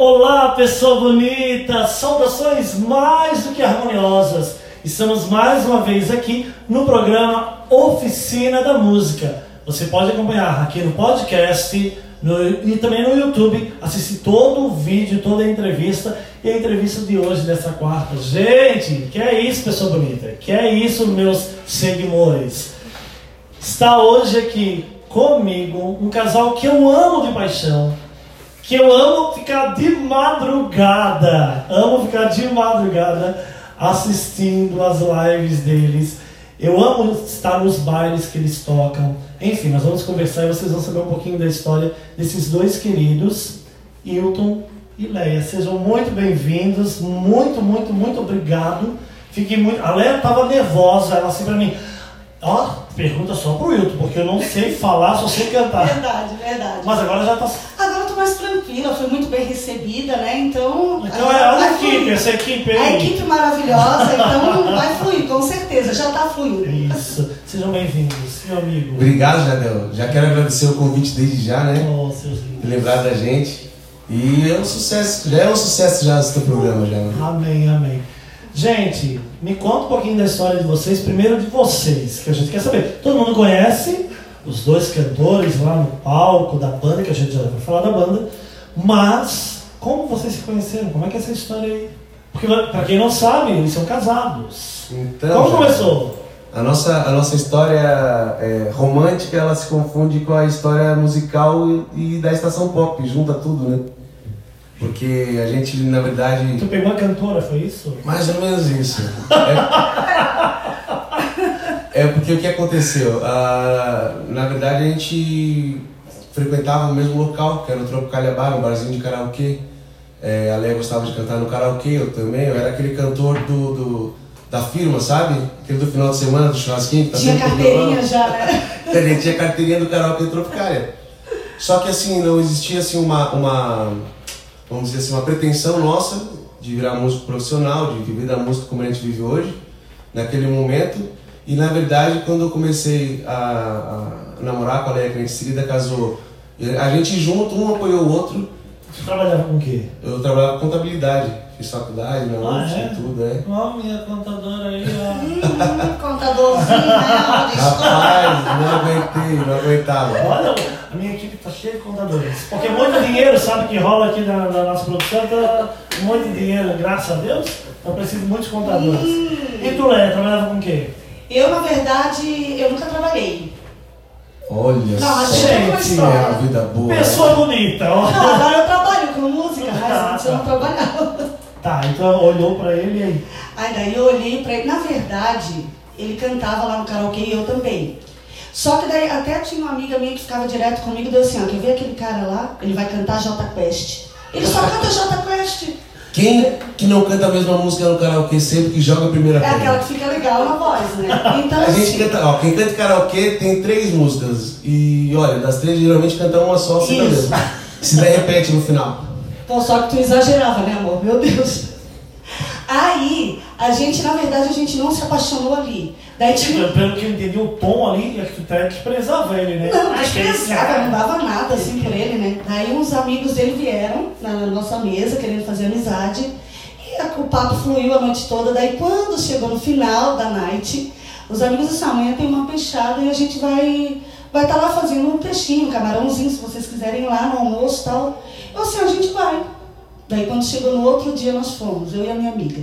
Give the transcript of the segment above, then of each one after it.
Olá, pessoa bonita! Saudações mais do que harmoniosas! Estamos mais uma vez aqui no programa Oficina da Música. Você pode acompanhar aqui no podcast no, e também no YouTube, assistir todo o vídeo, toda a entrevista e a entrevista de hoje, dessa quarta. Gente, que é isso, pessoa bonita? Que é isso, meus seguidores? Está hoje aqui comigo um casal que eu amo de paixão que eu amo ficar de madrugada, amo ficar de madrugada assistindo as lives deles. Eu amo estar nos bailes que eles tocam. Enfim, nós vamos conversar e vocês vão saber um pouquinho da história desses dois queridos, Hilton e Leia. Sejam muito bem-vindos, muito, muito, muito obrigado. Fiquei muito. A Leia estava nervosa, ela assim para mim. Ó, pergunta só pro Hilton, porque eu não sei falar, só sei cantar. Verdade, verdade. Mas agora já tá. Mais tranquila, fui muito bem recebida, né? Então. Então é, a equipe, essa equipe aí. A equipe maravilhosa, então vai fluir, com certeza, já tá fluindo. Isso. Sejam bem-vindos, meu amigo. Obrigado, Jadel. Já quero agradecer o convite desde já, né? Oh, seus lindos. Lembrar da gente. E é um sucesso, já é um sucesso já esse teu programa, já. Né? Amém, amém. Gente, me conta um pouquinho da história de vocês, primeiro de vocês, que a gente quer saber. Todo mundo conhece os dois cantores lá no palco da banda, que a gente já vai falar da banda, mas como vocês se conheceram? Como é que é essa história aí? Porque, pra quem não sabe, eles são casados. Então, como já- começou? A nossa, a nossa história é, romântica, ela se confunde com a história musical e, e da estação pop, junta tudo, né? Porque a gente, na verdade, Tu pegou a cantora, foi isso? Mais ou menos isso. É, é porque o que aconteceu? Ah, na verdade, a gente frequentava o mesmo local, que era o Tropicalia Bar, um barzinho de karaokê. É, a Leia gostava de cantar no karaokê, eu também. Eu era aquele cantor do, do- da firma, sabe? Aquele do final de semana, do churrasquinho. Que tá Tinha carteirinha já, né? Gente tinha carteirinha do karaokê Tropicalia. Só que assim, não existia assim uma, uma vamos dizer assim, uma pretensão nossa de virar músico profissional, de viver da música como a gente vive hoje, naquele momento. E na verdade, quando eu comecei a, a namorar com a Leia, que a gente seguida casou, a gente junto, um apoiou o outro. Tu trabalhava com o quê? Eu trabalhava com contabilidade, fiz faculdade na Ah, UFSC é? e tudo, é. Ó, minha contadora aí, ó. Hum, contadorzinho, né? Rapaz, não aguentei, não aguentava. Olha, a minha equipe tá cheia de contadores. Porque muito dinheiro, sabe, que rola aqui na, na nossa produção, tá muito dinheiro, graças a Deus. Eu preciso de muitos contadores. E tu, Léa, trabalhava com o quê? Eu, na verdade, eu nunca trabalhei. Olha Não, só, gente, é a vida boa. né? Pessoa bonita, ó. Não, agora eu trabalho com música, Ah, mas antes eu não tá. trabalhava. Tá, então olhou pra ele e aí. Aí daí eu olhei pra ele. Na verdade, ele cantava lá no karaokê e eu também. Só que daí até tinha uma amiga minha que ficava direto comigo e deu assim, ó, quer ver aquele cara lá? Ele vai cantar J Quest. Ele só canta J Quest. Quem que não canta a mesma música no karaokê sempre que joga a primeira É pedra? aquela que fica legal na voz, né? Então, A gente assim, canta, ó, quem canta karaokê tem três músicas. E olha, das três geralmente canta uma só, sempre a Isso. mesma. Se der repete no final. Então, só que tu exagerava, né, amor? Meu Deus. Aí, a gente, na verdade, a gente não se apaixonou ali. Daí tinha. Pelo pelo que eu entendi, o tom ali é que tu até desprezava ele, né? Não, desprezava, não dava nada assim por ele, né? Daí uns amigos dele vieram na nossa mesa querendo fazer amizade. E a- o papo fluiu a noite toda. Daí quando chegou no final da night, os amigos disseram, amanhã tem uma peixada e a gente vai vai estar lá fazendo um peixinho, um camarãozinho, se vocês quiserem ir lá no almoço e tal. Eu assim, a gente vai. Daí quando chegou no outro dia nós fomos, eu e a minha amiga.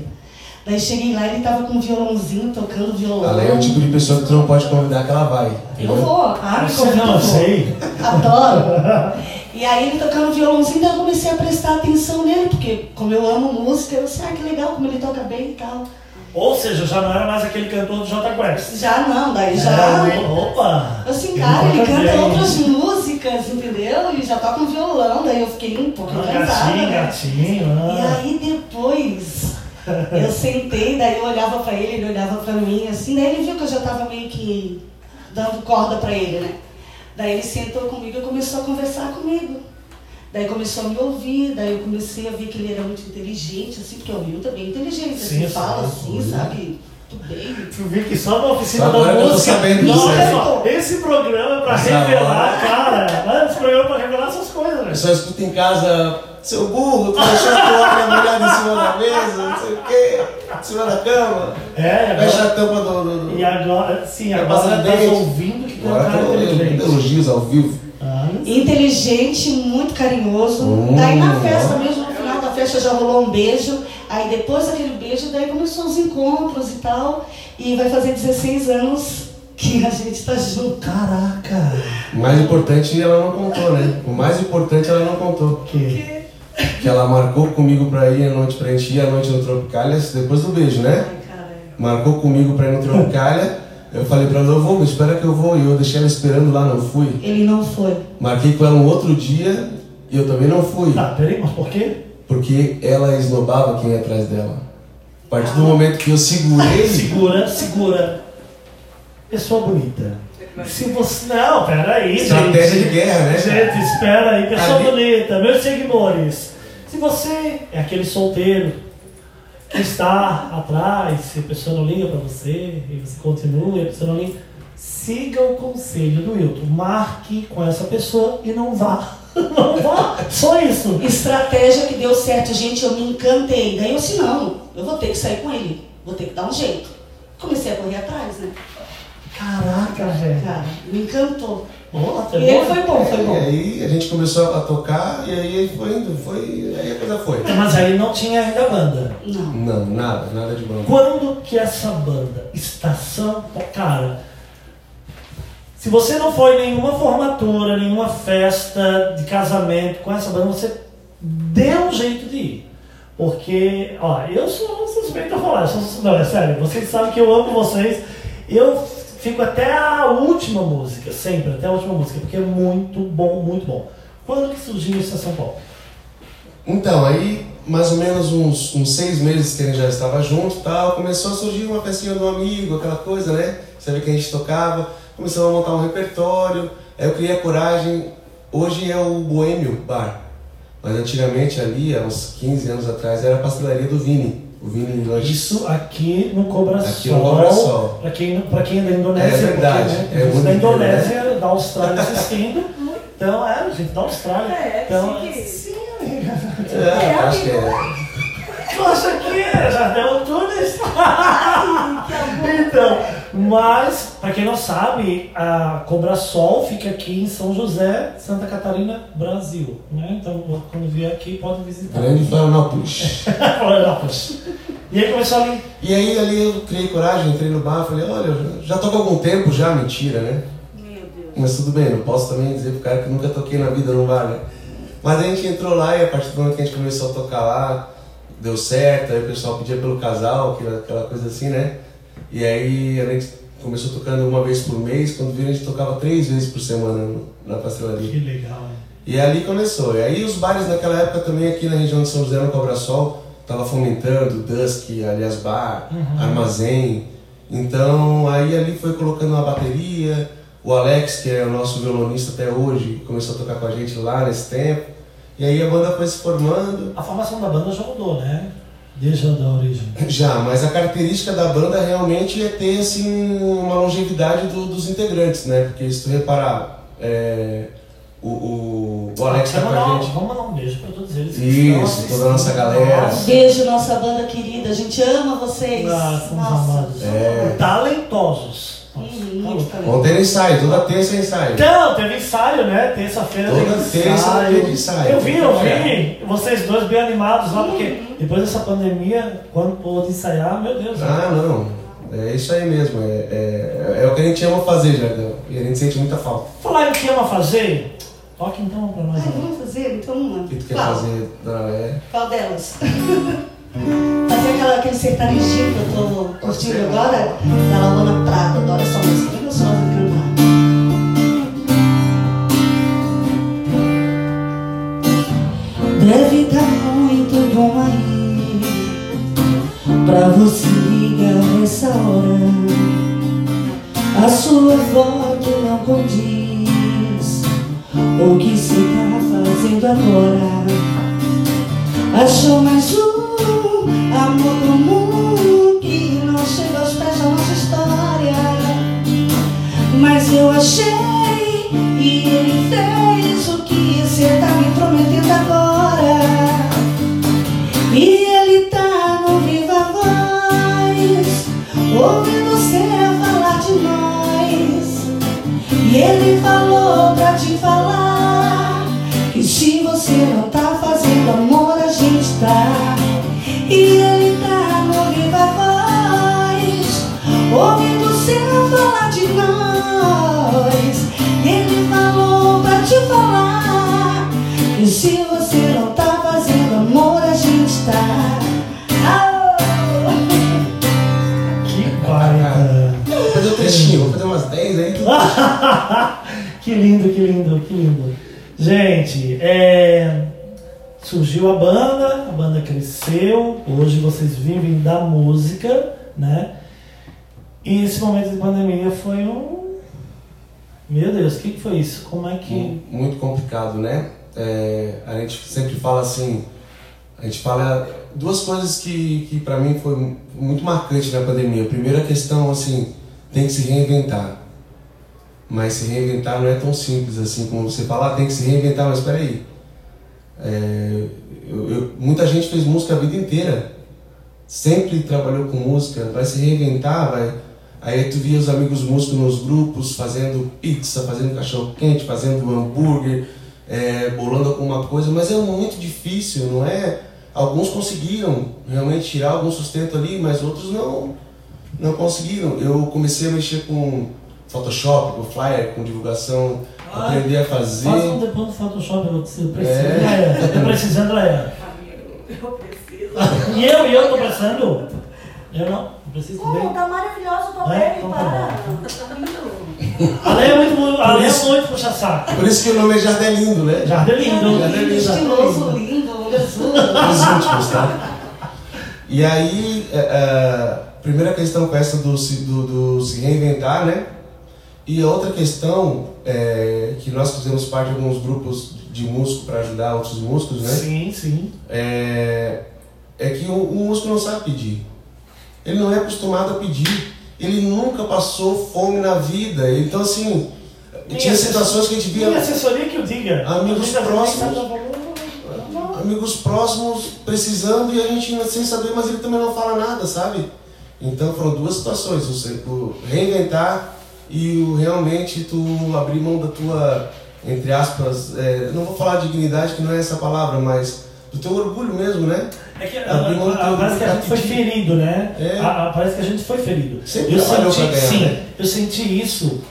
Daí cheguei lá, ele tava com um violãozinho, tocando violão. A Leia é o tipo de pessoa que tu não pode convidar que ela vai. Eu vou, ah, me convida, não, sei. Adoro. E aí ele tocando violãozinho, daí eu comecei a prestar atenção nele, porque como eu amo música, eu disse, ah, que legal como ele toca bem e tal. Ou seja, já não era mais aquele cantor do J Quest. Já não, daí já. É, opa! Assim, cara, ele canta bem. outras músicas, entendeu? E já toca um violão, daí eu fiquei um pouco Ah, encantada. gatinho, né? gatinho. E Ah. aí depois eu sentei, daí eu olhava pra ele, ele olhava pra mim, assim, daí ele viu que eu já tava meio que dando corda pra ele, né? Daí ele sentou comigo e começou a conversar comigo. Daí começou a me ouvir, daí eu comecei a ver que ele era muito inteligente, assim, porque o Will também é inteligente, Sim, assim, fala sim, assim, sim. sabe? bem. Tu viu que só na oficina Só da agora que eu tô música. sabendo disso, Nossa, né? esse programa é pra Essa revelar, hora. cara. Esse programa é pra revelar essas coisas, velho. só escuto em casa, seu burro, tu deixou a toalha molhada em cima da mesa, não sei o quê, em cima da cama. É, Fecha agora, a tampa do. do, do... e agora, sim, Vai agora tá dente. ouvindo que tem Agora cara inteligente. elogios ao vivo. Ah, Inteligente, muito carinhoso. Hum. Daí na festa mesmo, no final da festa já rolou um beijo. Aí depois daquele beijo, daí começou os encontros e tal. E vai fazer 16 anos que a gente tá junto. Caraca! O mais importante ela não contou, né? O mais importante ela não contou. Que? Que ela marcou comigo pra ir à noite, pra gente ir à noite no Tropicália, depois do beijo, né? Ai, cara. Marcou comigo pra ir no Tropicália. Eu falei pra ela, eu vou, espera que eu vou. E eu deixei ela esperando lá, não fui. Ele não foi. Marquei com ela um outro dia e eu também não fui. Tá, peraí, mas por quê? Porque ela esnobava quem ia atrás dela. A partir do momento que eu segurei, Segura, segura. Pessoa bonita. Se você. Não, peraí, estratégia gente. de guerra, né? Gente, espera aí, pessoa Ali- bonita, meus seguidores. Se você é aquele solteiro que está atrás, se a pessoa não liga pra você e você continua e a pessoa não liga, siga o conselho do Wilton. Marque com essa pessoa e não vá. Não vá. Só isso. Estratégia que deu certo, gente, eu me encantei. Disse, não, eu vou ter que sair com ele. Vou ter que dar um jeito. Comecei a correr atrás, né? Caraca, velho. Cara, me encantou. E foi bom, foi E bom. aí a gente começou a tocar e aí foi indo, foi. Aí a coisa foi. Mas aí não tinha ainda banda. Não. Não, nada, nada de bom. Quando que essa banda, Estação, cara, se você não foi em nenhuma formatura, nenhuma festa de casamento com essa banda, você dê um jeito de ir. Porque, ó, eu sou suspeito a falar, eu sou- não, é sério, vocês sabem que eu amo vocês. Eu fico até a última música, sempre, até a última música, porque é muito bom, muito bom. Quando que surgiu a Estação Pop? Então, aí mais ou menos uns, uns seis meses que a gente já estava junto tal, começou a surgir uma festinha do amigo, aquela coisa, né? Sabe que a gente tocava, começamos a montar um repertório, aí eu criei a coragem. Hoje é o Boêmio Bar, mas antigamente ali, há uns 15 anos atrás, era a pastelaria do Vini. Isso aqui no Cobra Aqui Sol. Cobra Sol. Pra quem, pra quem é da Indonésia. É verdade, porque, é né, gente da único, Indonésia, da Austrália assistindo. Então, é, gente da Austrália. É, então, chique. sim, amiga. É, acho que é. Tu acha que é? Já deu tudo isso? então, mas, pra quem não sabe, a Cobra Sol fica aqui em São José, Santa Catarina, Brasil. Né? Então, quando vier aqui, pode visitar. Grande Florianópolis. Florianópolis. E aí começou ali. E aí ali eu criei coragem, entrei no bar, falei, olha, já já toco há algum tempo já, mentira, né? Meu Deus. Mas tudo bem, não posso também dizer pro cara que nunca toquei na vida no bar, né? Mas a gente entrou lá e a partir do momento que a gente começou a tocar lá, deu certo, aí o pessoal pedia pelo casal, aquela, aquela coisa assim, né? E aí a gente começou tocando uma vez por mês, quando viram a gente tocava três vezes por semana na pastelaria. Que legal, hein? E ali começou. E aí os bares naquela época também aqui na região de São José, no Cobra Sol, tava fomentando Dusk, aliás Bar, Uhum. Armazém. Então aí ali foi colocando uma bateria. O Alex, que é o nosso violonista até hoje, começou a tocar com a gente lá nesse tempo. E aí a banda foi se formando. A formação da banda já mudou, né? Desde a da origem. Já, mas a característica da banda realmente é ter assim, uma longevidade do- dos integrantes, né? Porque se tu reparar, é, o, o, o Alex tá vamos, com a mandar, gente. vamos mandar um beijo pra todos eles. que Isso, toda a nossa galera. Nossa. Beijo, nossa banda querida. A gente ama vocês. Ah, somos amados. É. Talentosos. Ontem era ensaio, toda terça é ensaio. Então, teve ensaio, né? Terça-feira Toda teve terça ensaio. teve ensaio. Eu vi, eu vi. Vocês dois bem animados lá, porque depois dessa pandemia, quando pôde ensaiar, meu Deus. Ah, não. É isso aí mesmo. É, é, é o que a gente ama fazer, Jardel. E a gente sente muita falta. Falar em que ama fazer, toque então pra nós. Aí. vamos fazer? Então uma. O que tu quer Qual? fazer? Não, é... Qual delas? Fazer aquela, aquele sertanejinho que eu tô curtindo agora, da Lavana Prata. Adoro essa música, é gostosa de cantar. Deve estar muito bom aí Pra você ligar nessa hora A sua foto não condiz O que você tá fazendo agora Achou mais um amor mundo que não chega aos pés da nossa história. Mas eu achei e ele fez o que você está me prometendo agora. E ele está no viva voz, ouvindo você falar de nós. E ele falou pra te falar. Que lindo, que lindo, que lindo. Gente, é, surgiu a banda, a banda cresceu, hoje vocês vivem da música, né? E esse momento de pandemia foi um. Meu Deus, o que, que foi isso? Como é que. Muito complicado, né? É, a gente sempre fala assim, a gente fala duas coisas que, que para mim foi muito marcante na pandemia. A primeira questão, assim, tem que se reinventar. Mas se reinventar não é tão simples assim como você falar, tem que se reinventar, mas espera aí. É, eu, eu, muita gente fez música a vida inteira. Sempre trabalhou com música, vai se reinventar, vai. Aí tu via os amigos músicos nos grupos fazendo pizza, fazendo cachorro quente, fazendo hambúrguer, é, bolando alguma coisa, mas é muito difícil, não é? Alguns conseguiram realmente tirar algum sustento ali, mas outros não, não conseguiram. Eu comecei a mexer com Photoshop, com flyer, com divulgação, Ah, aprender a fazer. Faz um depois do Photoshop, eu preciso. É. é. Eu preciso, Andréia. Eu preciso. E eu, e eu tô precisando? Eu não, não preciso Como? Tá maravilhoso o tua É? Então tá para. Tá lindo. A Lei é muito, a Lei é muito puxa-saco. Por isso que o nome é Jardelindo, né? Jardelindo. Jardelindo. Estiloso, lindo, Jesus. Os últimos, tá? E aí, é, é, primeira questão com essa do, se- do, do se reinventar, né? E outra questão, é, que nós fizemos parte de alguns grupos de músico para ajudar outros músicos, né? Sim, sim. É, é que o, o músico não sabe pedir. Ele não é acostumado a pedir. Ele nunca passou fome na vida. Então, assim, tinha situações que a gente via Tem assessoria que o diga. Amigos próximos. amigos próximos precisando e a gente sem saber, mas ele também não fala nada, sabe? Então foram duas situações, você o reinventar e realmente tu abrir mão da tua, entre aspas, é, não vou falar dignidade que não é essa palavra, mas do teu orgulho mesmo, né? É que mão do teu parece que a gente foi ferido, né? É. A- a- parece que a gente foi ferido. Sempre eu senti, pra ganhar, sim, né? eu senti isso.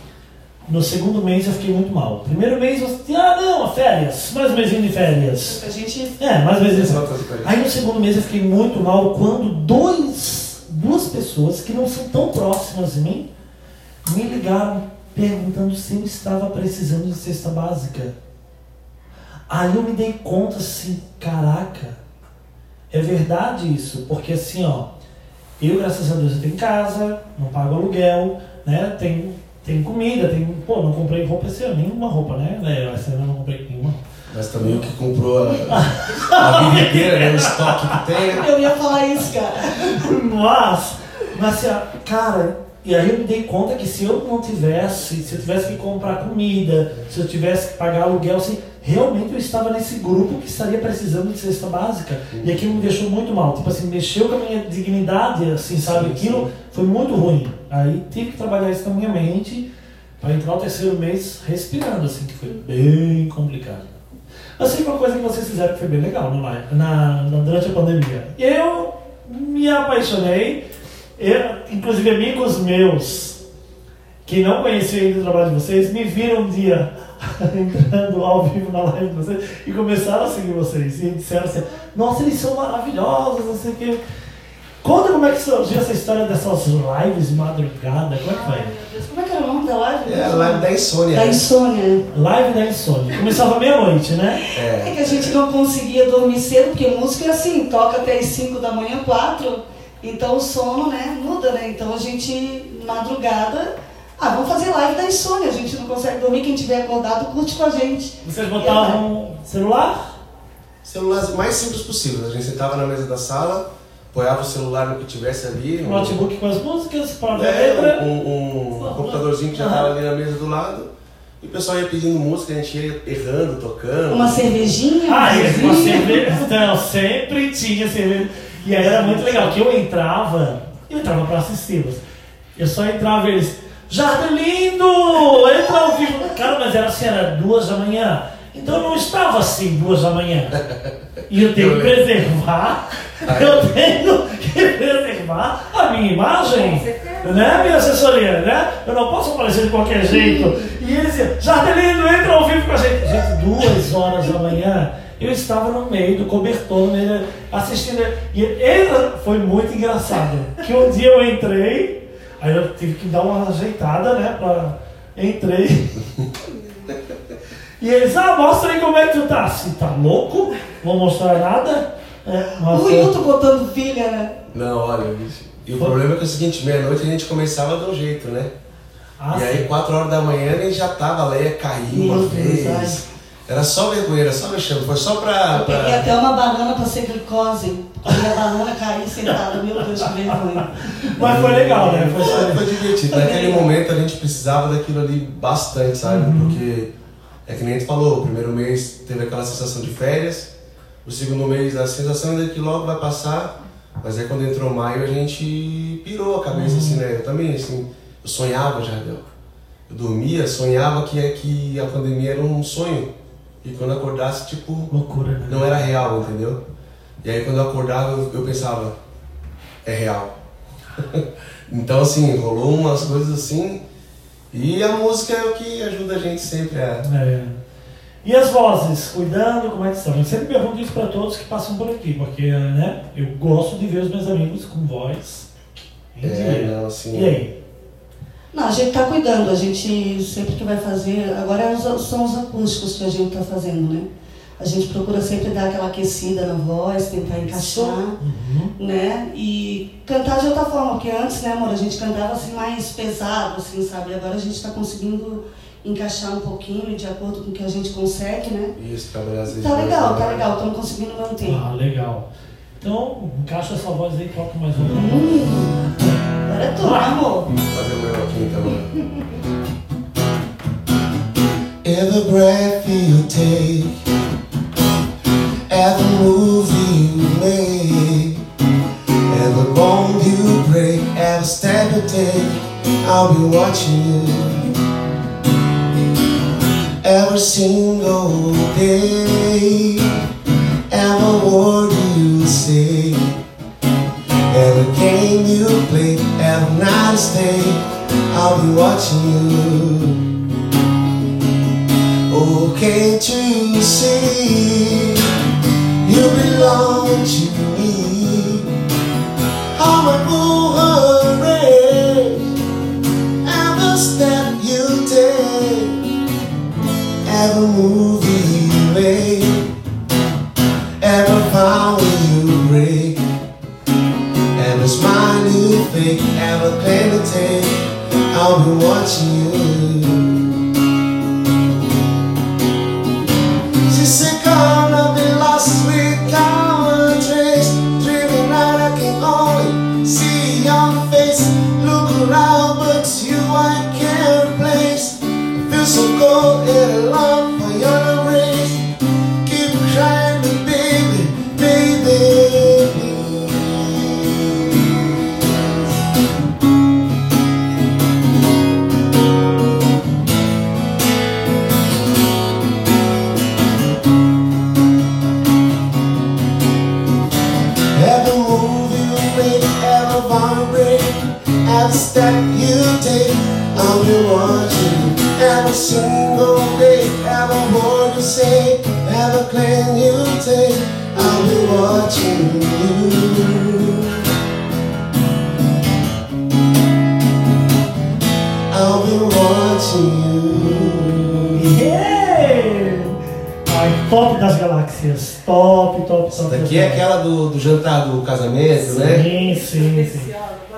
No segundo mês eu fiquei muito mal. Primeiro mês eu ah não, férias, mais um mêsinho de férias. A gente É, mais um mêsinho de férias. Aí no segundo mês eu fiquei muito mal quando dois, duas pessoas que não são tão próximas de mim me ligaram perguntando se eu estava precisando de cesta básica. Aí eu me dei conta assim, caraca, é verdade isso, porque assim, ó, eu graças a Deus eu tenho casa, não pago aluguel, né? Tenho, tenho comida, tenho, pô, não comprei roupa esse ano, nenhuma roupa, né? É, esse ano eu não comprei nenhuma. Mas também o que comprou a, a vida inteira, né? O estoque que tem? Eu ia falar isso, cara. Mas, mas assim, ó, cara, e aí eu me dei conta que se eu não tivesse, se eu tivesse que comprar comida, se eu tivesse que pagar aluguel, assim, realmente eu estava nesse grupo que estaria precisando de cesta básica. E aquilo me deixou muito mal. Tipo assim, mexeu com a minha dignidade, assim, sabe? Sim, Aquilo sim. foi muito ruim. Aí tive que trabalhar isso na minha mente para entrar o terceiro mês respirando, assim, que foi bem complicado. Mas sei uma coisa que vocês fizeram que foi bem legal no live- na, na- durante a pandemia. Eu me apaixonei, eu, inclusive amigos meus que não conheciam ainda o trabalho de vocês, me viram um dia entrando ao vivo na live de vocês e começaram a seguir vocês. E disseram assim, nossa, eles são maravilhosos, não sei o quê. Conta como é que surgiu essa história dessas lives de madrugada, como é que Ai, foi? meu Deus, como é que era o nome da live? É a live da insônia. Da insônia. Live da insônia. Começava meia-noite, né? É É. que a gente não conseguia dormir cedo, porque música é assim, toca até as 5 da manhã, 4, então o sono, né, muda, né? Então a gente, madrugada, ah, vamos fazer live da insônia, a gente não consegue dormir, quem tiver acordado curte com a gente. Vocês botavam celular? Celulares mais simples possível. A gente sentava na mesa da sala, apoiava o celular no que tivesse ali. Um um- notebook com as músicas, para É, letra. um, um, um computadorzinho que já estava ali na mesa do lado. E o pessoal ia pedindo música, a gente ia errando, tocando. Uma cervejinha? Ah, um uma vinhozinho? cerveja. Não, sempre tinha cerveja. E aí era muito legal, que eu entrava, eu entrava pra assisti-los. Eu só entrava e eles, Jardim Lindo! Entra ao vivo. Cara, mas era assim, era duas da manhã. Então eu não estava assim, duas da manhã. E eu tenho que preservar, eu tenho que preservar a minha imagem. Com certeza. Né, minha assessoria, né? Eu não posso aparecer de qualquer jeito. E eles diziam, Jardelino, entra ao vivo com a gente. Gente, duas horas da manhã, eu estava no meio do cobertor, no meio, da- assistindo. E ele foi muito engraçado. Que um dia eu entrei, aí eu tive que dar uma ajeitada, né? Pra... Entrei. E eles, ah, mostra aí como é que tu tá. Assim, tá louco? Vou mostrar nada? É, O Hilton botando filha, né? Não, olha, bicho. E o problema é que é o seguinte, meia-noite a gente começava de um jeito, né? Ah, e aí, sim. 4 horas da manhã, a gente já tava, a Leia caiu uma Deus, vez. Era só vergonha, era só vexame. Foi só pra. Eu peguei pra... até uma banana pra ser glicose. A minha banana cair sentada. Meu Deus, que vergonha. Mas foi legal, né? Foi, Foi, foi divertido. Naquele momento a gente precisava daquilo ali bastante, sabe? Uhum. Porque é que nem tu falou, o primeiro mês teve aquela sensação de férias, o segundo mês a sensação de que logo vai passar, mas aí quando entrou maio a gente pirou a Uhum. cabeça assim, né? Eu também, assim, eu sonhava já, eu, eu dormia, sonhava que, que a pandemia era um sonho. E quando acordasse, tipo, Loucura, né? não era real, entendeu? E aí quando eu acordava, eu, eu pensava, é real. então assim, rolou umas coisas assim, e a música é o que ajuda a gente sempre a. É. E as vozes, cuidando, como é que estão? Eu sempre pergunto isso para todos que passam por aqui, porque né, eu gosto de ver os meus amigos com voz em É, dia. não, assim. E aí? Não, a gente tá cuidando. A gente sempre que vai fazer. Agora é os- são os acústicos que a gente tá fazendo, né? A gente procura sempre dar aquela aquecida na voz, tentar encaixar. Uhum. né? E cantar de outra forma, porque antes, né, amor, a gente cantava assim mais pesado, assim, sabe? Agora a gente está conseguindo encaixar um pouquinho de acordo com o que a gente consegue, né? Isso, trabalhar às vezes. Tá legal, tá legal, estamos conseguindo manter. Ah, legal. Então, encaixa essa voz aí e toca mais uma. Hum, agora é amor? Fazer o meu aqui então. Every breath you take, every move you make, every bone you break, every step you take, I'll be watching you. Every single day, every word you say. Every game you play, every night you stay, I'll be watching you. Oh, can't you see? You belong to me. I'm a fool, Yeah! Ai, top das galáxias. Top, top, top. Essa daqui é aquela do, do jantar do casamento, né? Sim, sim, sim.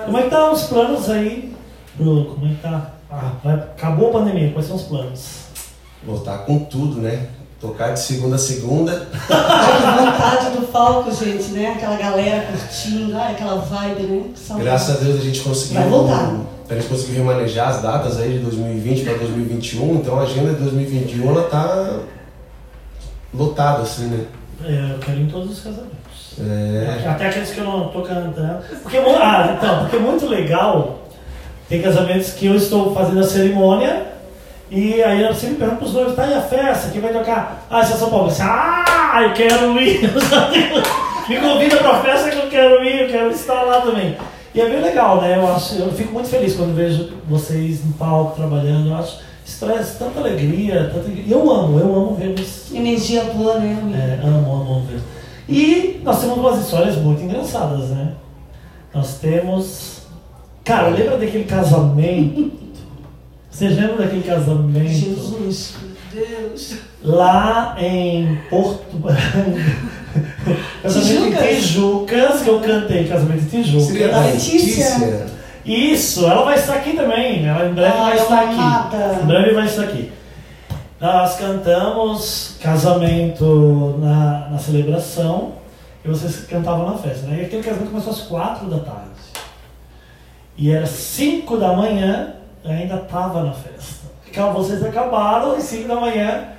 Como é que tá os planos aí, Bruno? Como é que tá? Ah, vai- acabou a pandemia, quais são os planos? Voltar com tudo, né? Tocar de segunda a segunda. Ai, que vontade do palco, gente, né? Aquela galera curtindo, ai, aquela vibe, né? Saudade. Graças a Deus a gente conseguiu. Vai voltar. A gente conseguiu remanejar as datas aí de 2020 para 2021, então a agenda de 2021 ela tá lotada, assim, né? É, eu quero ir em todos os casamentos. É. Até aqueles que eu não tô cantando. Porque, é mu- ah, então, porque é muito legal. Tem casamentos que eu estou fazendo a cerimônia e aí eu sempre pergunto pros noivos, tá aí a festa, quem vai tocar? Ah, esse é São Paulo. Eu disse, ah, eu quero ir. Me convida pra festa que eu quero ir, eu quero estar lá também. E é bem legal, né? Eu, acho, eu fico muito feliz quando vejo vocês no palco trabalhando. Eu acho isso traz tanta alegria, tanta... eu amo, eu amo ver vocês Energia boa, né? é, amo, amo, amo mesmo. E nós temos umas histórias muito engraçadas, né? Nós temos. Cara, lembra daquele casamento? Você lembra daquele casamento? Lá em Porto Branco. casamento em Tijucas? Tijucas, que eu cantei casamento em Tijucas. Seria Da Letícia. Isso, ela vai estar aqui também. Ela em breve vai Ai, estar aqui. amada. Em breve vai estar aqui. Nós cantamos casamento na, na celebração e vocês cantavam na festa. Né? E aquele casamento começou às quatro da tarde. E era cinco da manhã, ainda estava na festa. Vocês acabaram às cinco da manhã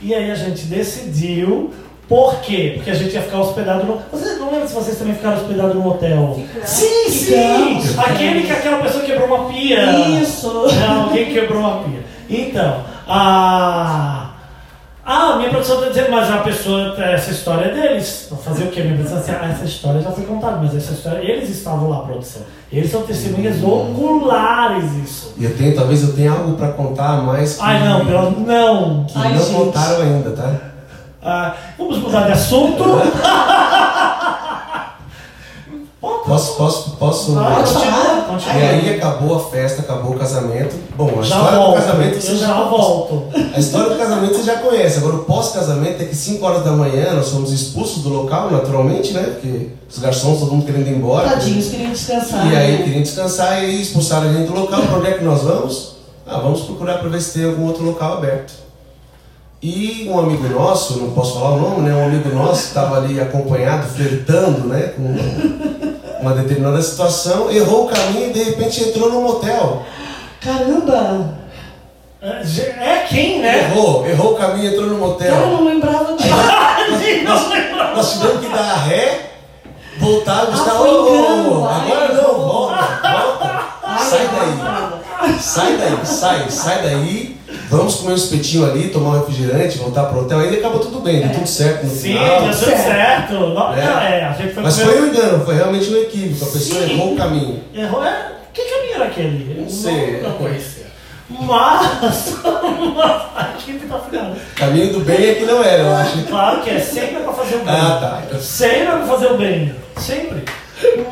e aí a gente decidiu. Por quê? Porque a gente ia ficar hospedado no. Vocês não lembram se vocês também ficaram hospedados num hotel? Sim, sim! Ficamos. Aquele que aquela pessoa quebrou uma pia. Isso. Não, alguém quebrou uma pia. Então, a. Ah, minha produção está dizendo, mas a pessoa, essa história é deles. Vou fazer o quê? Minha produção assim, ah, essa história já foi contada, mas essa história, eles estavam lá, produção. Eles são testemunhas oculares isso. E eu tenho, talvez eu tenha algo para contar mais que, Ai, não, pelo não. que Ai, não gente. contaram ainda, tá? Ah, vamos mudar de assunto. Posso, posso, posso. Pode falar? continua. E aí acabou a festa, acabou o casamento. Bom, a já história volto, do casamento você eu já volto. A história do casamento você já conhece. Agora o pós-casamento é que 5 horas da manhã nós fomos expulsos do local, naturalmente, né? Porque os garçons, todo mundo querendo ir embora. Tadinhos, queriam descansar. E aí né? queriam descansar e expulsaram a gente do local. Pra onde é que nós vamos? Ah, vamos procurar para ver se tem algum outro local aberto. E um amigo nosso, não posso falar o nome, né? Um amigo nosso estava ali acompanhado, flertando, né? Com uma determinada situação, errou o caminho e de repente entrou no motel. Caramba! É é quem, né? Errou, errou o caminho, entrou no motel. Eu não lembrava disso. Não lembro. Nós tivemos que dar ré, voltar, buscar. ô, engano, ô, ai, agora não, não. volta, volta. Sai daí. Sai daí, sai, sai daí. Vamos comer um espetinho ali, tomar um refrigerante, voltar pro hotel. Aí acabou tudo bem, deu tudo certo no Sim, final. deu tudo certo. Não, É. não, é, a gente foi Mas comer- foi um engano, foi realmente um equívoco. A pessoa Sim. errou o caminho. Errou, é. Que caminho era aquele? Eu Não sei. Não conhecia. Mas. equipe tá ficando. Caminho do bem é que não era, eu acho. Claro que é sempre pra fazer o bem. Ah, tá. Sempre pra fazer o bem. Sempre.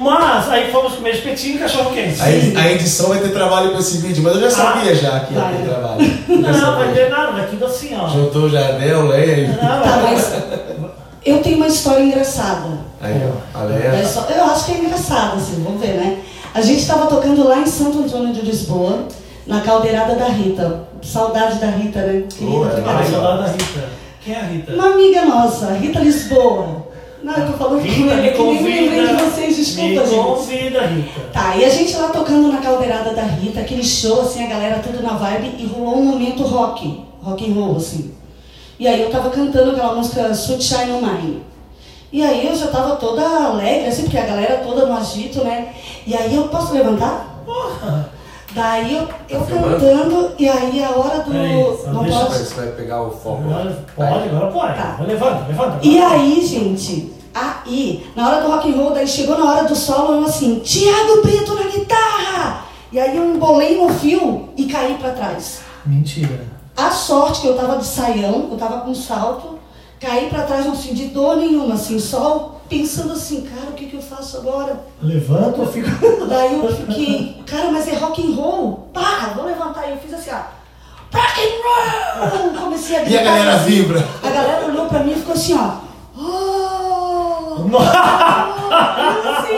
Mas aí fomos comer espetinho e cachorro quente. A a edição vai ter trabalho com esse vídeo, mas eu já sabia já que ia vai. ter trabalho. Eu Não, vai ter nada, vai tudo assim, ó. Juntou Jardel, Leia e. Não, Tá, mas eu tenho uma história engraçada. Aí, ó, a É Leia. Eu acho que é engraçado, assim, vamos ver, né? A gente estava tocando lá em Santo Antônio de Lisboa, na caldeirada da Rita. Saudade da Rita, né? Querida, Ai, caramba. saudade da Rita. Quem é a Rita? Uma amiga nossa, Rita Lisboa. Não, eu tô falando Rita, ele, me que nem lembrei de vocês, desculpa, Me gente. convida, Rita. Tá, e a gente lá tocando na caldeirada da Rita, aquele show, assim, a galera tudo na vibe, e rolou um momento rock, rock and roll, assim. E aí eu tava cantando aquela música Sweet Shine On Mine. E aí eu já tava toda alegre, assim, porque a galera toda no agito, né? E aí eu posso levantar? Daí eu, eu Tá cantando, e aí a hora do. Só não deixa pode. Você vai pegar o foco. Agora pode, agora pode. Tá. Levanta, levanta. E aí, gente, aí, na hora do rock and roll, daí chegou na hora do solo, eu assim, Tiago Brito na guitarra! E aí eu embolei no fio e caí pra trás. Mentira. A sorte que eu tava de saião, eu tava com salto, caí pra trás, não senti dor nenhuma, assim, só pensando assim, cara, o que que eu faço agora? Levanta ou fica. Daí eu fiquei, cara, mas é rock and roll, pá, vou levantar. E eu fiz assim, ó, rock and roll! Comecei a E gritar. a galera assim. vibra. A galera olhou pra mim e ficou assim, ó. Oh! assim,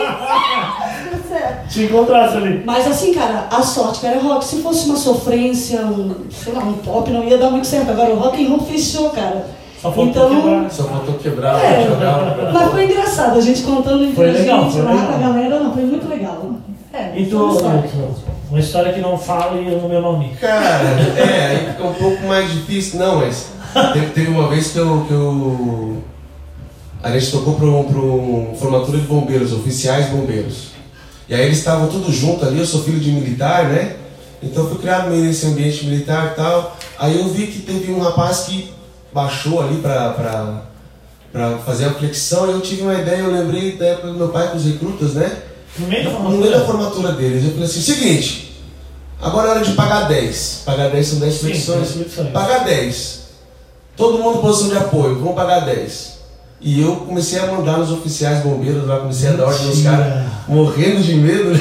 certo. Te encontrasse ali. Mas assim, cara, a sorte que era rock. Se fosse uma sofrência, um, sei lá, um pop, não ia dar muito certo. Agora o rock and roll fechou, cara. Só faltou Então, quebrar. Só faltou quebrar, É, jogar. Mas foi engraçado, a gente contando entre Foi a legal, gente foi lá, legal. a galera, não, foi muito legal. É, E tu, uma história. Milton? Uma história que não fala e no meu nome. Cara, é, aí fica um pouco mais difícil. Não, mas teve, teve uma vez que eu, que eu. A gente tocou para um, pra um formatura de bombeiros, oficiais bombeiros. E aí eles estavam todos juntos ali, eu sou filho de militar, né? Então eu fui criado meio nesse ambiente militar e tal. Aí eu vi que teve um rapaz que baixou ali pra fazer a flexão e eu tive uma ideia, eu lembrei da época do meu pai com os recrutas, né? No meio da No meio da formatura. formatura deles, eu falei assim, seguinte, agora é hora de pagar 10. Pagar 10 são 10 Sim, flexões. 10 flexões. Pagar 10. Todo mundo em posição de apoio, vamos pagar 10. E eu comecei a mandar nos oficiais bombeiros lá, comecei a dar ordem nos Mentira. caras morrendo de medo, né?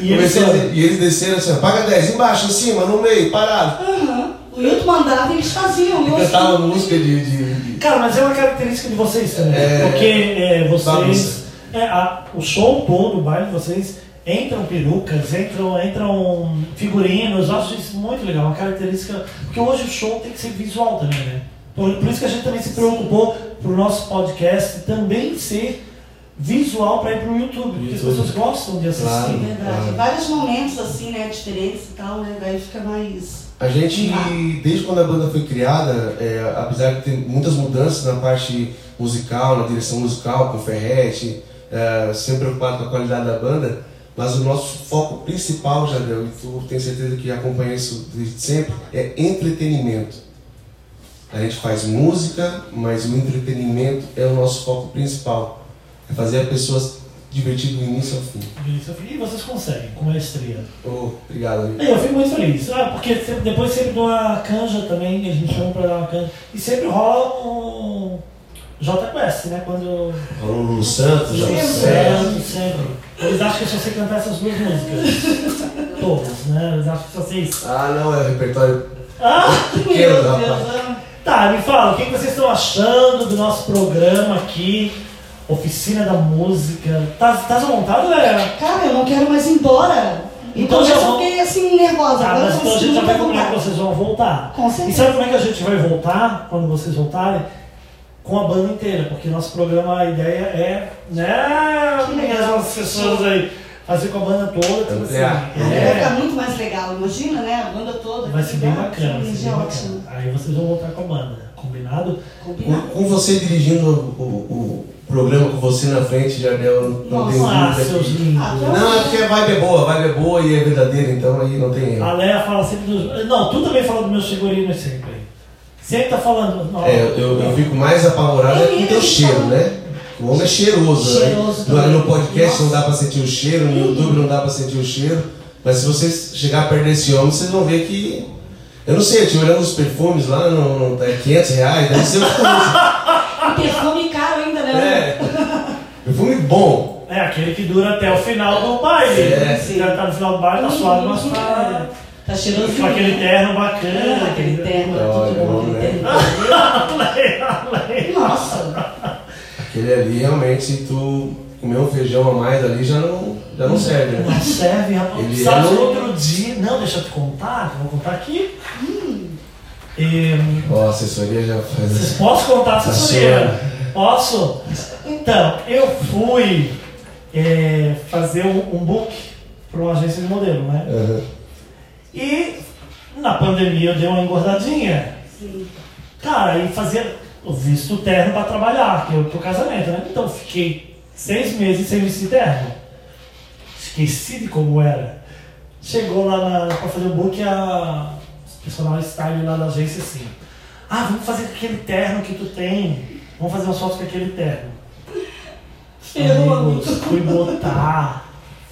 E eles Comecei a- foram. e eles desceram assim, paga 10, embaixo, em cima, no meio, parado. Aham. O Hilton mandava e eles faziam. Eu cantava música de. de, de- Cara, mas é uma característica de vocês também. É. Porque é, vocês. É, a- o show todo, o baile de vocês, entram perucas, entram, entram figurinos. Eu acho isso muito legal. Uma característica. Porque hoje o show tem que ser visual também, né? Por, por isso que a gente também se preocupou pro nosso podcast também ser visual para ir pro YouTube. Porque as pessoas gostam de assistir. Claro. É verdade. Claro. Vários momentos assim, né, diferentes e tal, né? Daí fica mais. A gente, desde quando a banda foi criada, é, apesar de ter muitas mudanças na parte musical, na direção musical, com o Ferrete, é, sempre preocupado com a qualidade da banda, mas o nosso foco principal, Jadel, e tu tenho certeza que acompanha isso desde sempre, é entretenimento. A gente faz música, mas o entretenimento é o nosso foco principal. É fazer as pessoas divertir do início ao fim. E vocês conseguem, com maestria. Oh, obrigado, amigo. Eu fico muito feliz. Ah, porque sempre- depois sempre dou uma canja também, a gente chama pra dar uma canja. E sempre rola um J Quest, né? Quando. Falou Lulu Santos, já Sempre. Sempre, sempre. Eles acham que eu só sei cantar essas duas músicas. Todas, né? Eles acham que só sei isso. Ah, não, é o repertório Ah! pequeno, Meu rapaz. Deus, ah. Tá, me fala, o que vocês estão achando do nosso programa aqui? Oficina da Música. Tá, tá à vontade, Léa? Cara, eu não quero mais ir embora. Então Então já fiquei assim nervosa. Agora mas então a gente já vê como é que vocês vão voltar. Com E certeza. sabe como é que a gente vai voltar quando vocês voltarem? Com a banda inteira, porque nosso programa, a ideia é, né, Que minhas legal. assessoras aí, fazer com a banda toda, tipo assim. Ampliar. Aí Vai É, ficar muito mais legal, imagina, né? A banda toda. vai ser bem bacana, vai ser bem ótimo. bacana. Aí vocês vão voltar com a banda, combinado? Com, Combinado. com você dirigindo o- o programa com você na frente, Jardel, não Nossa. tem Ah, dúvida seus que- lindos. Ah, Não, é porque a vibe é boa, a vibe é boa e é verdadeira, então aí não tem erro. A Léa fala sempre dos. Não, tu também fala dos meus figurinos sempre. Sempre tá falando. Não, É, eu, eu fico mais apavorado é com o teu cheiro, né? O homem é cheiroso, Cheiroso né? No, no podcast não Nossa. dá pra sentir o cheiro, no YouTube não dá pra sentir o cheiro, mas se vocês chegar perto desse homem, vocês vão ver que. Eu não sei, eu tinha olhando os perfumes lá, no, no, é 500 reais, deve ser uma coisa. E perfume caro ainda, né? É. Perfume bom. É aquele que dura até o final do baile. É. Se já tá no final do baile, tá suave, mas tá. Tá cheiroso. Com aquele terno bacana. Ah, aquele terno, é tudo bom, aquele terno. Nossa, Aquele ali realmente, se tu comer um feijão a mais ali, já não, já não serve, né? Não serve, rapaz. Ele Sabe é que no- outro dia. Não, deixa eu te contar, vou contar aqui. E, Ó, a assessoria já faz posso contar a assessoria? senhora. Posso? Então, eu fui é, fazer um, um book para uma agência de modelo, né? Aham. E na pandemia eu dei uma engordadinha. sim. Cara, e fazia o visto terno para trabalhar, que é pro casamento, né? Então fiquei seis meses sem vestir terno. Esqueci de como era. Chegou lá na, pra fazer o book a personal style lá da agência assim. Ah, vamos fazer com aquele terno que tu tem. Vamos fazer umas fotos com aquele terno. Amigos, amigo. fui botar,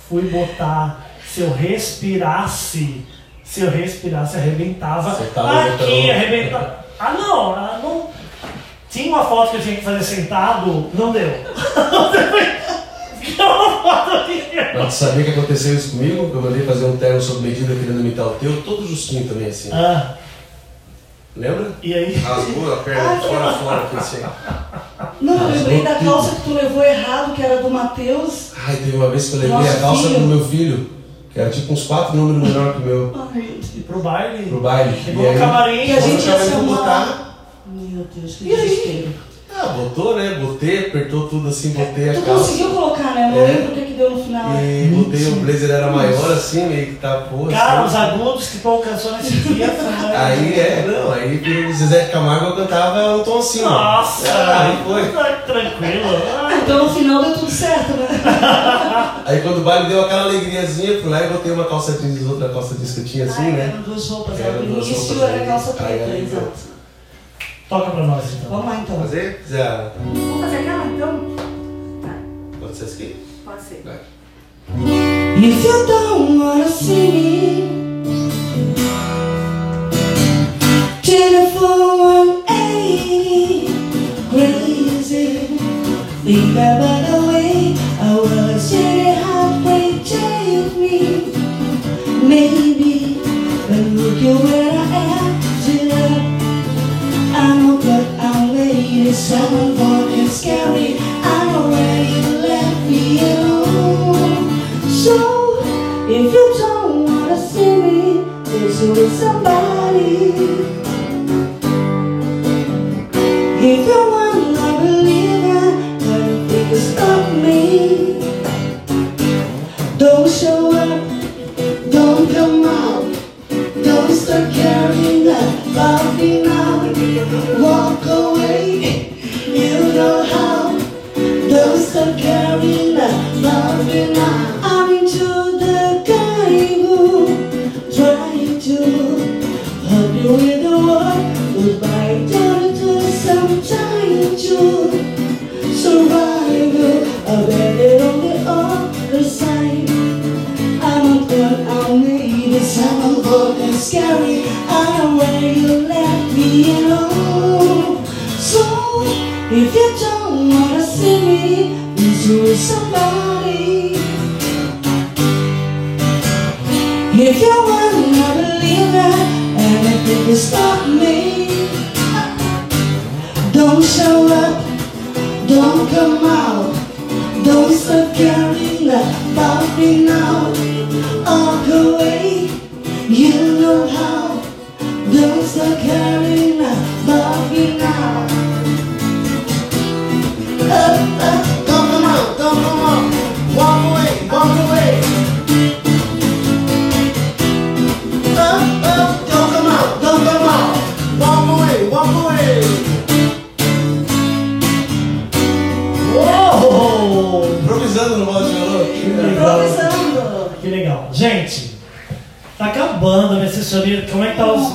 fui botar. Se eu respirasse, se eu respirasse, arrebentava. Você tava Aqui, botando- arrebentava. Ah, não, ah, não. Tinha uma foto que eu tinha que fazer sentado, não deu. Ficou uma foto horrível. Mas sabia que aconteceu isso comigo? Eu mandei fazer um terno sob medida querendo imitar o teu, todo justinho também assim. Ah, Lembra? e aí? Rasgou a perna de fora a fora aqui assim. Não, eu lembrei da tudo. calça que tu levou errado, que era do Matheus. Ai, teve uma vez que eu levei Nosso a calça filho. do meu filho, que era tipo uns quatro números menor que o meu, Ai, E pro baile? pro baile. E no aí, camarim. E a gente ia se arrumar. meu Deus, que E aí? desespero. Ah, botou, né? Botei, apertou tudo assim, botei a Tu calça. conseguiu colocar, né? Eu não É. lembro o que, que deu no final. E botei o blazer era maior assim, meio que tá porra. Cara, os assim. agudos que tu alcançou nesse dia. foi- Aí é, não, aí pelo Zezé Camargo eu cantava um tom assim. ó. Nossa! Ah, aí foi. Tá Tranquilo. Ah, então no final deu tudo certo, né? Aí quando o baile deu aquela alegriazinha, fui lá e botei uma calça jeans, outra calça jeans que eu tinha assim, Ai, né? Eram duas roupas, Eram era o duas início roupas era calça preta, exato. Toca pra nós então. Vamos lá então. Fazer? Zé, Vamos fazer aquela então? Tá, pode ser aqui? pode ser. Vai. If you don't wanna see me, telephone 180, crazy. Think about the way I was in heartbreak take me. Maybe, but look at where someone fucking scary. I know where you left alone. So, if you don't wanna see me, there's always somebody.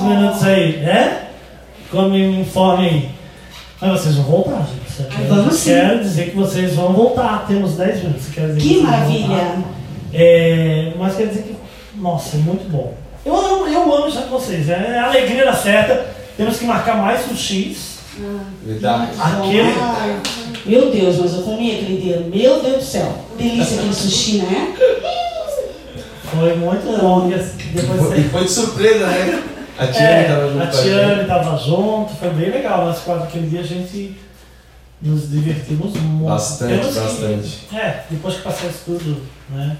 Minutos aí? É? Como me informe aí. Mas vocês vão voltar, gente. Aqui Vamos eu sim. quero dizer que vocês vão voltar. Temos 10 minutos. Quer dizer Que vão maravilha. É, mas quer dizer que, nossa, é muito bom. Eu amo, eu amo estar com vocês. É a alegria da certa. Temos que marcar mais sushis. Verdade. Aquele. Ai, Meu Deus, mas eu comi aquele dia. Meu Deus do céu. Delícia aquele sushi, né? Foi muito bom. Assim, depois Foi, foi de surpresa, né? A Tiane É, tava junto a. Tiane estava junto, foi bem legal. Nós quatro aquele dia a gente nos divertimos muito. Bastante, Temos que- bastante. é, depois que passar isso tudo, né?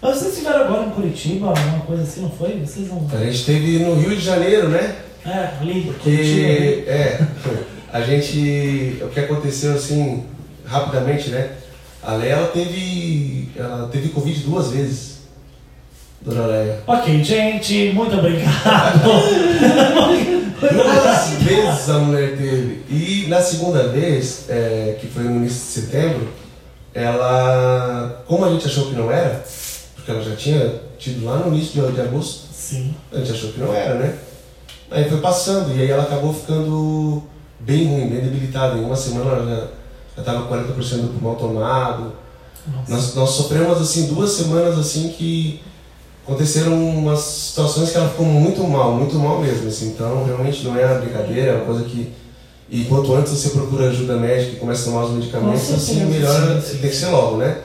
Mas vocês estiveram agora em Curitiba, alguma coisa assim, não foi? Vocês não. A gente esteve no Rio de Janeiro, né? É, ali, Curitiba. Porque, é, a gente, o que aconteceu assim, rapidamente, né? A ela teve, ela teve Covid duas vezes, Dona Leia. Ok, gente, muito obrigado. Duas vezes a mulher teve. E na segunda vez, é, que foi no início de setembro, ela, como a gente achou que não era, porque ela já tinha tido lá no início de, de agosto, Sim. a gente achou que não era, né? Aí foi passando, e aí ela acabou ficando bem ruim, bem debilitada. Em uma semana ela já, já tava com 40% do pulmão tomado. Nossa. Nós, nós sofremos assim duas semanas assim que aconteceram umas situações que ela ficou muito mal, muito mal mesmo. Assim. Então realmente não é uma brincadeira, é uma coisa que. E quanto antes você procura ajuda médica e começa a tomar os medicamentos, assim, melhor sim, sim. tem que ser logo, né?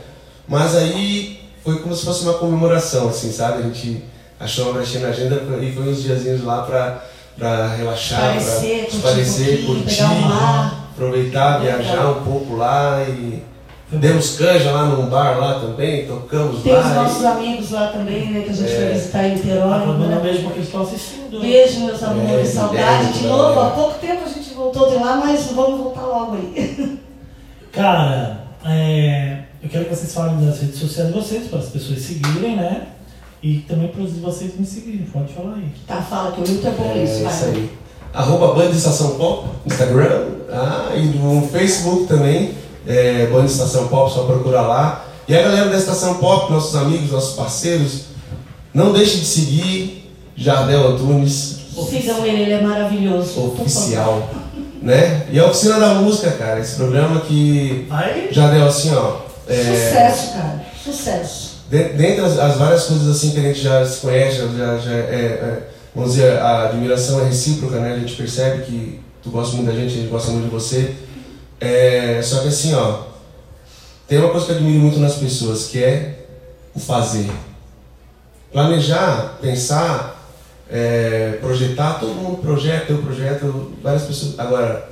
Mas aí foi como se fosse uma comemoração, assim, sabe? A gente achou uma brechinha na agenda e foi uns diazinhos lá pra, pra relaxar, Parecer, pra curtir esparecer, curtir, pegar um ar. aproveitar, viajar um pouco lá e demos canja lá num bar lá também, tocamos Tem os lá. nossos e- amigos lá também, né? Que a gente É. vai visitar em Ah, Niterói. né? mesmo que eles estão assistindo. Beijo, meus amores. É, Saudade é, de é. novo. Há pouco tempo a gente voltou de lá, mas vamos voltar logo aí. Cara, é, eu quero que vocês falem das redes sociais de vocês, para as pessoas seguirem, né? E também para os de vocês me seguirem. Pode falar aí. Tá, fala que o Wilton é bom É isso vai. aí. Arroba Band Estação Pop, Instagram. Ah, e no Facebook também, é, Band Estação Pop, só procurar lá. E a galera da Estação Pop, nossos amigos, nossos parceiros, não deixe de seguir Jardel Antunes, Sigam ele, ele é maravilhoso. oficial. Né? E a Oficina da Música, cara, esse programa que Vai. Jardel, assim, ó. é, Sucesso, cara. Sucesso. De- Dentre as, as várias coisas assim que a gente já se conhece, já, já é, é, vamos dizer, a admiração é recíproca, né? A gente percebe que tu gosta muito da gente, a gente gosta muito de você. É, só que assim, ó, tem uma coisa que eu admiro muito nas pessoas, que é o fazer. Planejar, pensar, é, projetar, todo mundo projeta, eu projeto, várias pessoas. Agora,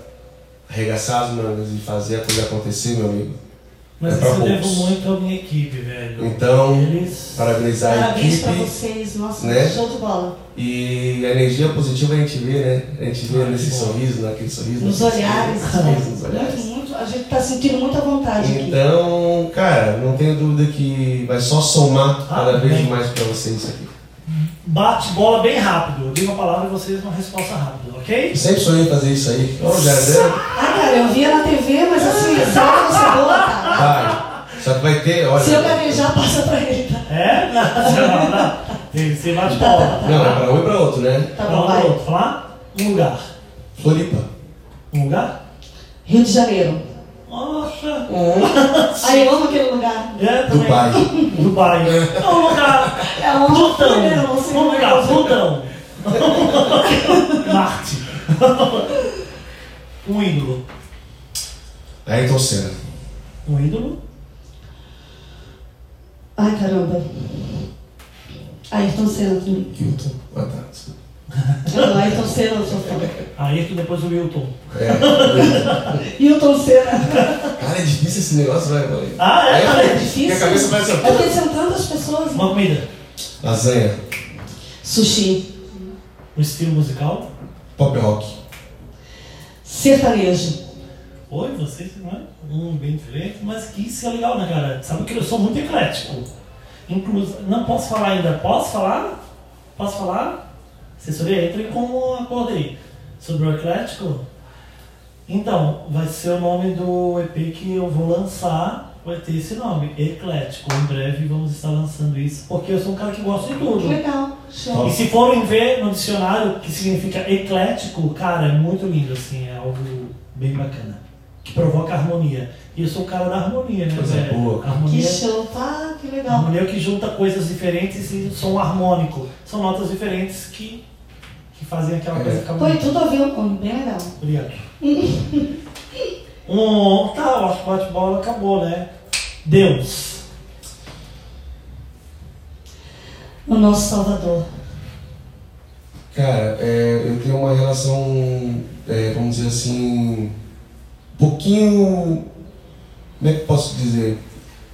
arregaçar as mangas e fazer a coisa acontecer, meu amigo. Mas É isso eu devo muito à minha equipe, velho. Então, Eles. parabenizar a Parabéns pra equipe. vocês. Nossa, né? show de bola. E a energia positiva a gente vê, né? A gente vê Ah, nesse bom. sorriso, naquele sorriso. Nos naquele olhares, sorriso, né? nos olhares. Muito, muito. A gente tá sentindo muita vontade aqui. Então, cara, não tenho dúvida que vai só somar Ah, cada vez bem. mais pra vocês isso aqui. Bate bola bem rápido. Eu digo uma palavra e vocês uma resposta rápida, ok? Eu sempre sonhei em fazer isso aí. Ô, Jardel, Ah, cara, eu via na TV, mas assim, cara. Vai. Só que vai ter, olha. Se eu gaguejar, passa pra ele, tá? É? Não, não. Tem- Você bate bola. Não, é pra um e pra outro, né? Tá Pra bom, um vai. outro. Falar? Um lugar. Floripa. Um lugar? Rio de Janeiro. Nossa. Aí eu amo aquele lugar. É, também. Dubai. Dubai. É um lugar. É onde Plutão. Um é que lugar. Plutão. Marte. Um ídolo. Ayrton Senna. Um ídolo. Ai, caramba. Ayrton Senna também. Hilton. Ah, tá. desculpa. Não, Ayrton Senna eu sou fã. Aí que depois o Wilton. É. Hilton Senna. Cara, é difícil esse negócio, vai, vai. Ah, é? É Minha difícil. cabeça vai assim. É porque são tantas pessoas. Uma comida. Lasanha. Sushi. Um estilo musical. Pop rock. Sertanejo. Oi, vocês, não é? Um bem diferente, mas que isso é legal, né, cara? Sabe que eu sou muito eclético. Inclusive, não posso falar ainda. Posso falar? Posso falar? Assessoria, entre com acordo aí. Sobre o eclético. Então, vai ser o nome do EP que eu vou lançar. Vai ter esse nome, Eclético. Em breve vamos estar lançando isso, porque eu sou um cara que gosta de tudo. legal. Show. E se forem ver no dicionário o que significa eclético, cara, é muito lindo, assim, é algo bem bacana. Que provoca harmonia. E eu sou o cara da harmonia, né, Coisa velho? boa. Que Harmonia, show. Tá, que legal. harmonia é o que junta coisas diferentes e som harmônico. São notas diferentes que, que fazem aquela É. coisa ficar Foi bonita. tudo a ver, um bem legal. Obrigado. um, tá, eu acho que o bate-bola acabou, né? Deus. O nosso Salvador. Cara, é, eu tenho uma relação, é, vamos dizer assim, pouquinho. Como é que posso dizer?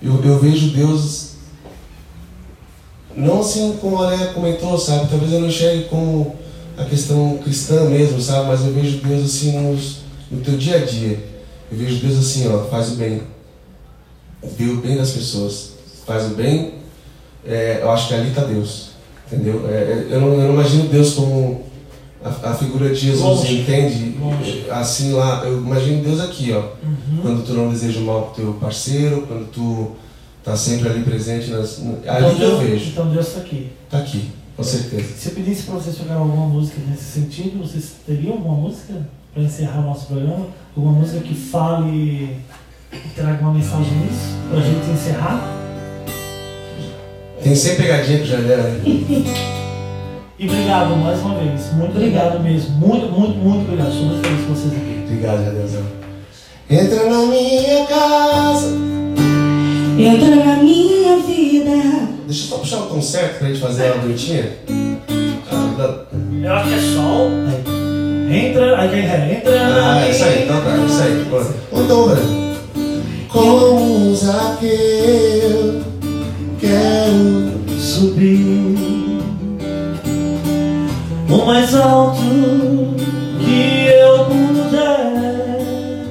Eu, eu vejo Deus. Não assim como a Léa comentou, sabe? Talvez eu não enxergue como a questão cristã mesmo, sabe? Mas eu vejo Deus assim nos, no teu dia a dia. Eu vejo Deus assim, ó, faz o bem. Vê o bem das pessoas. Faz o bem, é, eu acho que ali está Deus. Entendeu? É, é, eu, não, eu não imagino Deus como a, a figura de Jesus, Longe. entende? Longe. Assim lá, eu imagino Deus aqui, ó. Uhum. Quando tu não deseja o mal pro teu parceiro, quando tu tá sempre ali presente, nas, no- Então ali que eu vejo. Então Deus está aqui. Tá aqui, com certeza. Se eu pedisse para vocês tocar alguma música nesse sentido, vocês teriam alguma música para encerrar o nosso programa? Alguma música que fale, que traga uma mensagem nisso, para a gente encerrar? Tem sempre pegadinha o Jardel, né? E obrigado mais uma vez, muito obrigado, mesmo, muito, muito, muito obrigado. Estou muito feliz com vocês aqui. Obrigado, Jardelzão. Entra na minha casa. Entra na minha vida. Deixa eu só puxar o tom certo pra gente fazer ela bonitinha. Ah, Eu acho que é sol. Aí. Entra, aí quem é? Entra na Ah, isso aí, então tá, isso aí. Bora. Então, velho. Como Zaqueu, quero subir o mais alto que eu puder,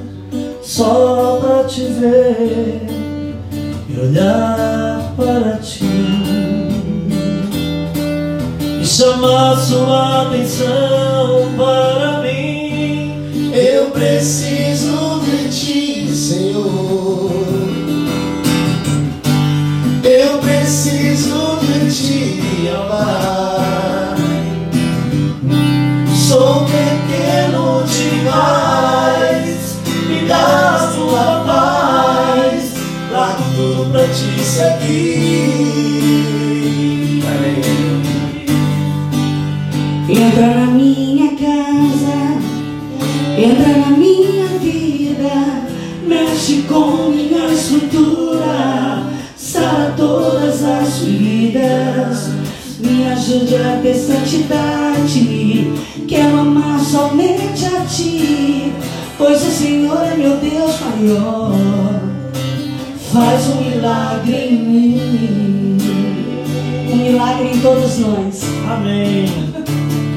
só pra te ver e olhar para ti e chamar sua atenção para mim. Eu preciso de ti, Senhor. Eu preciso de ti, amar. Sou pequeno demais, me dá tua paz. Largo tudo pra te seguir. Entra na minha casa, entra na minha vida, mexe com minha estrutura, sara todas as feridas, me ajude a ter santidade, quero amar somente a ti, pois o Senhor é meu Deus maior, faz um milagre em mim, um milagre em todos nós. Amém.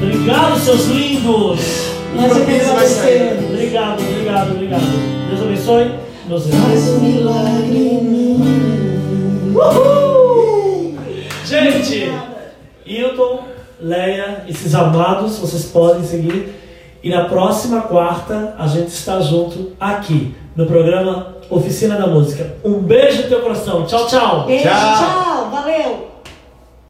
Obrigado, seus lindos. Nós sair. agradecemos. Obrigado, obrigado, obrigado. Deus abençoe. Meus irmãos. Faz um milagre em mim. Gente, Hilton, Leia, esses amados, vocês podem seguir. E na próxima quarta a gente está junto aqui no programa Oficina da Música. Um beijo no teu coração. Tchau, tchau. Beijo, Tchau. tchau, valeu.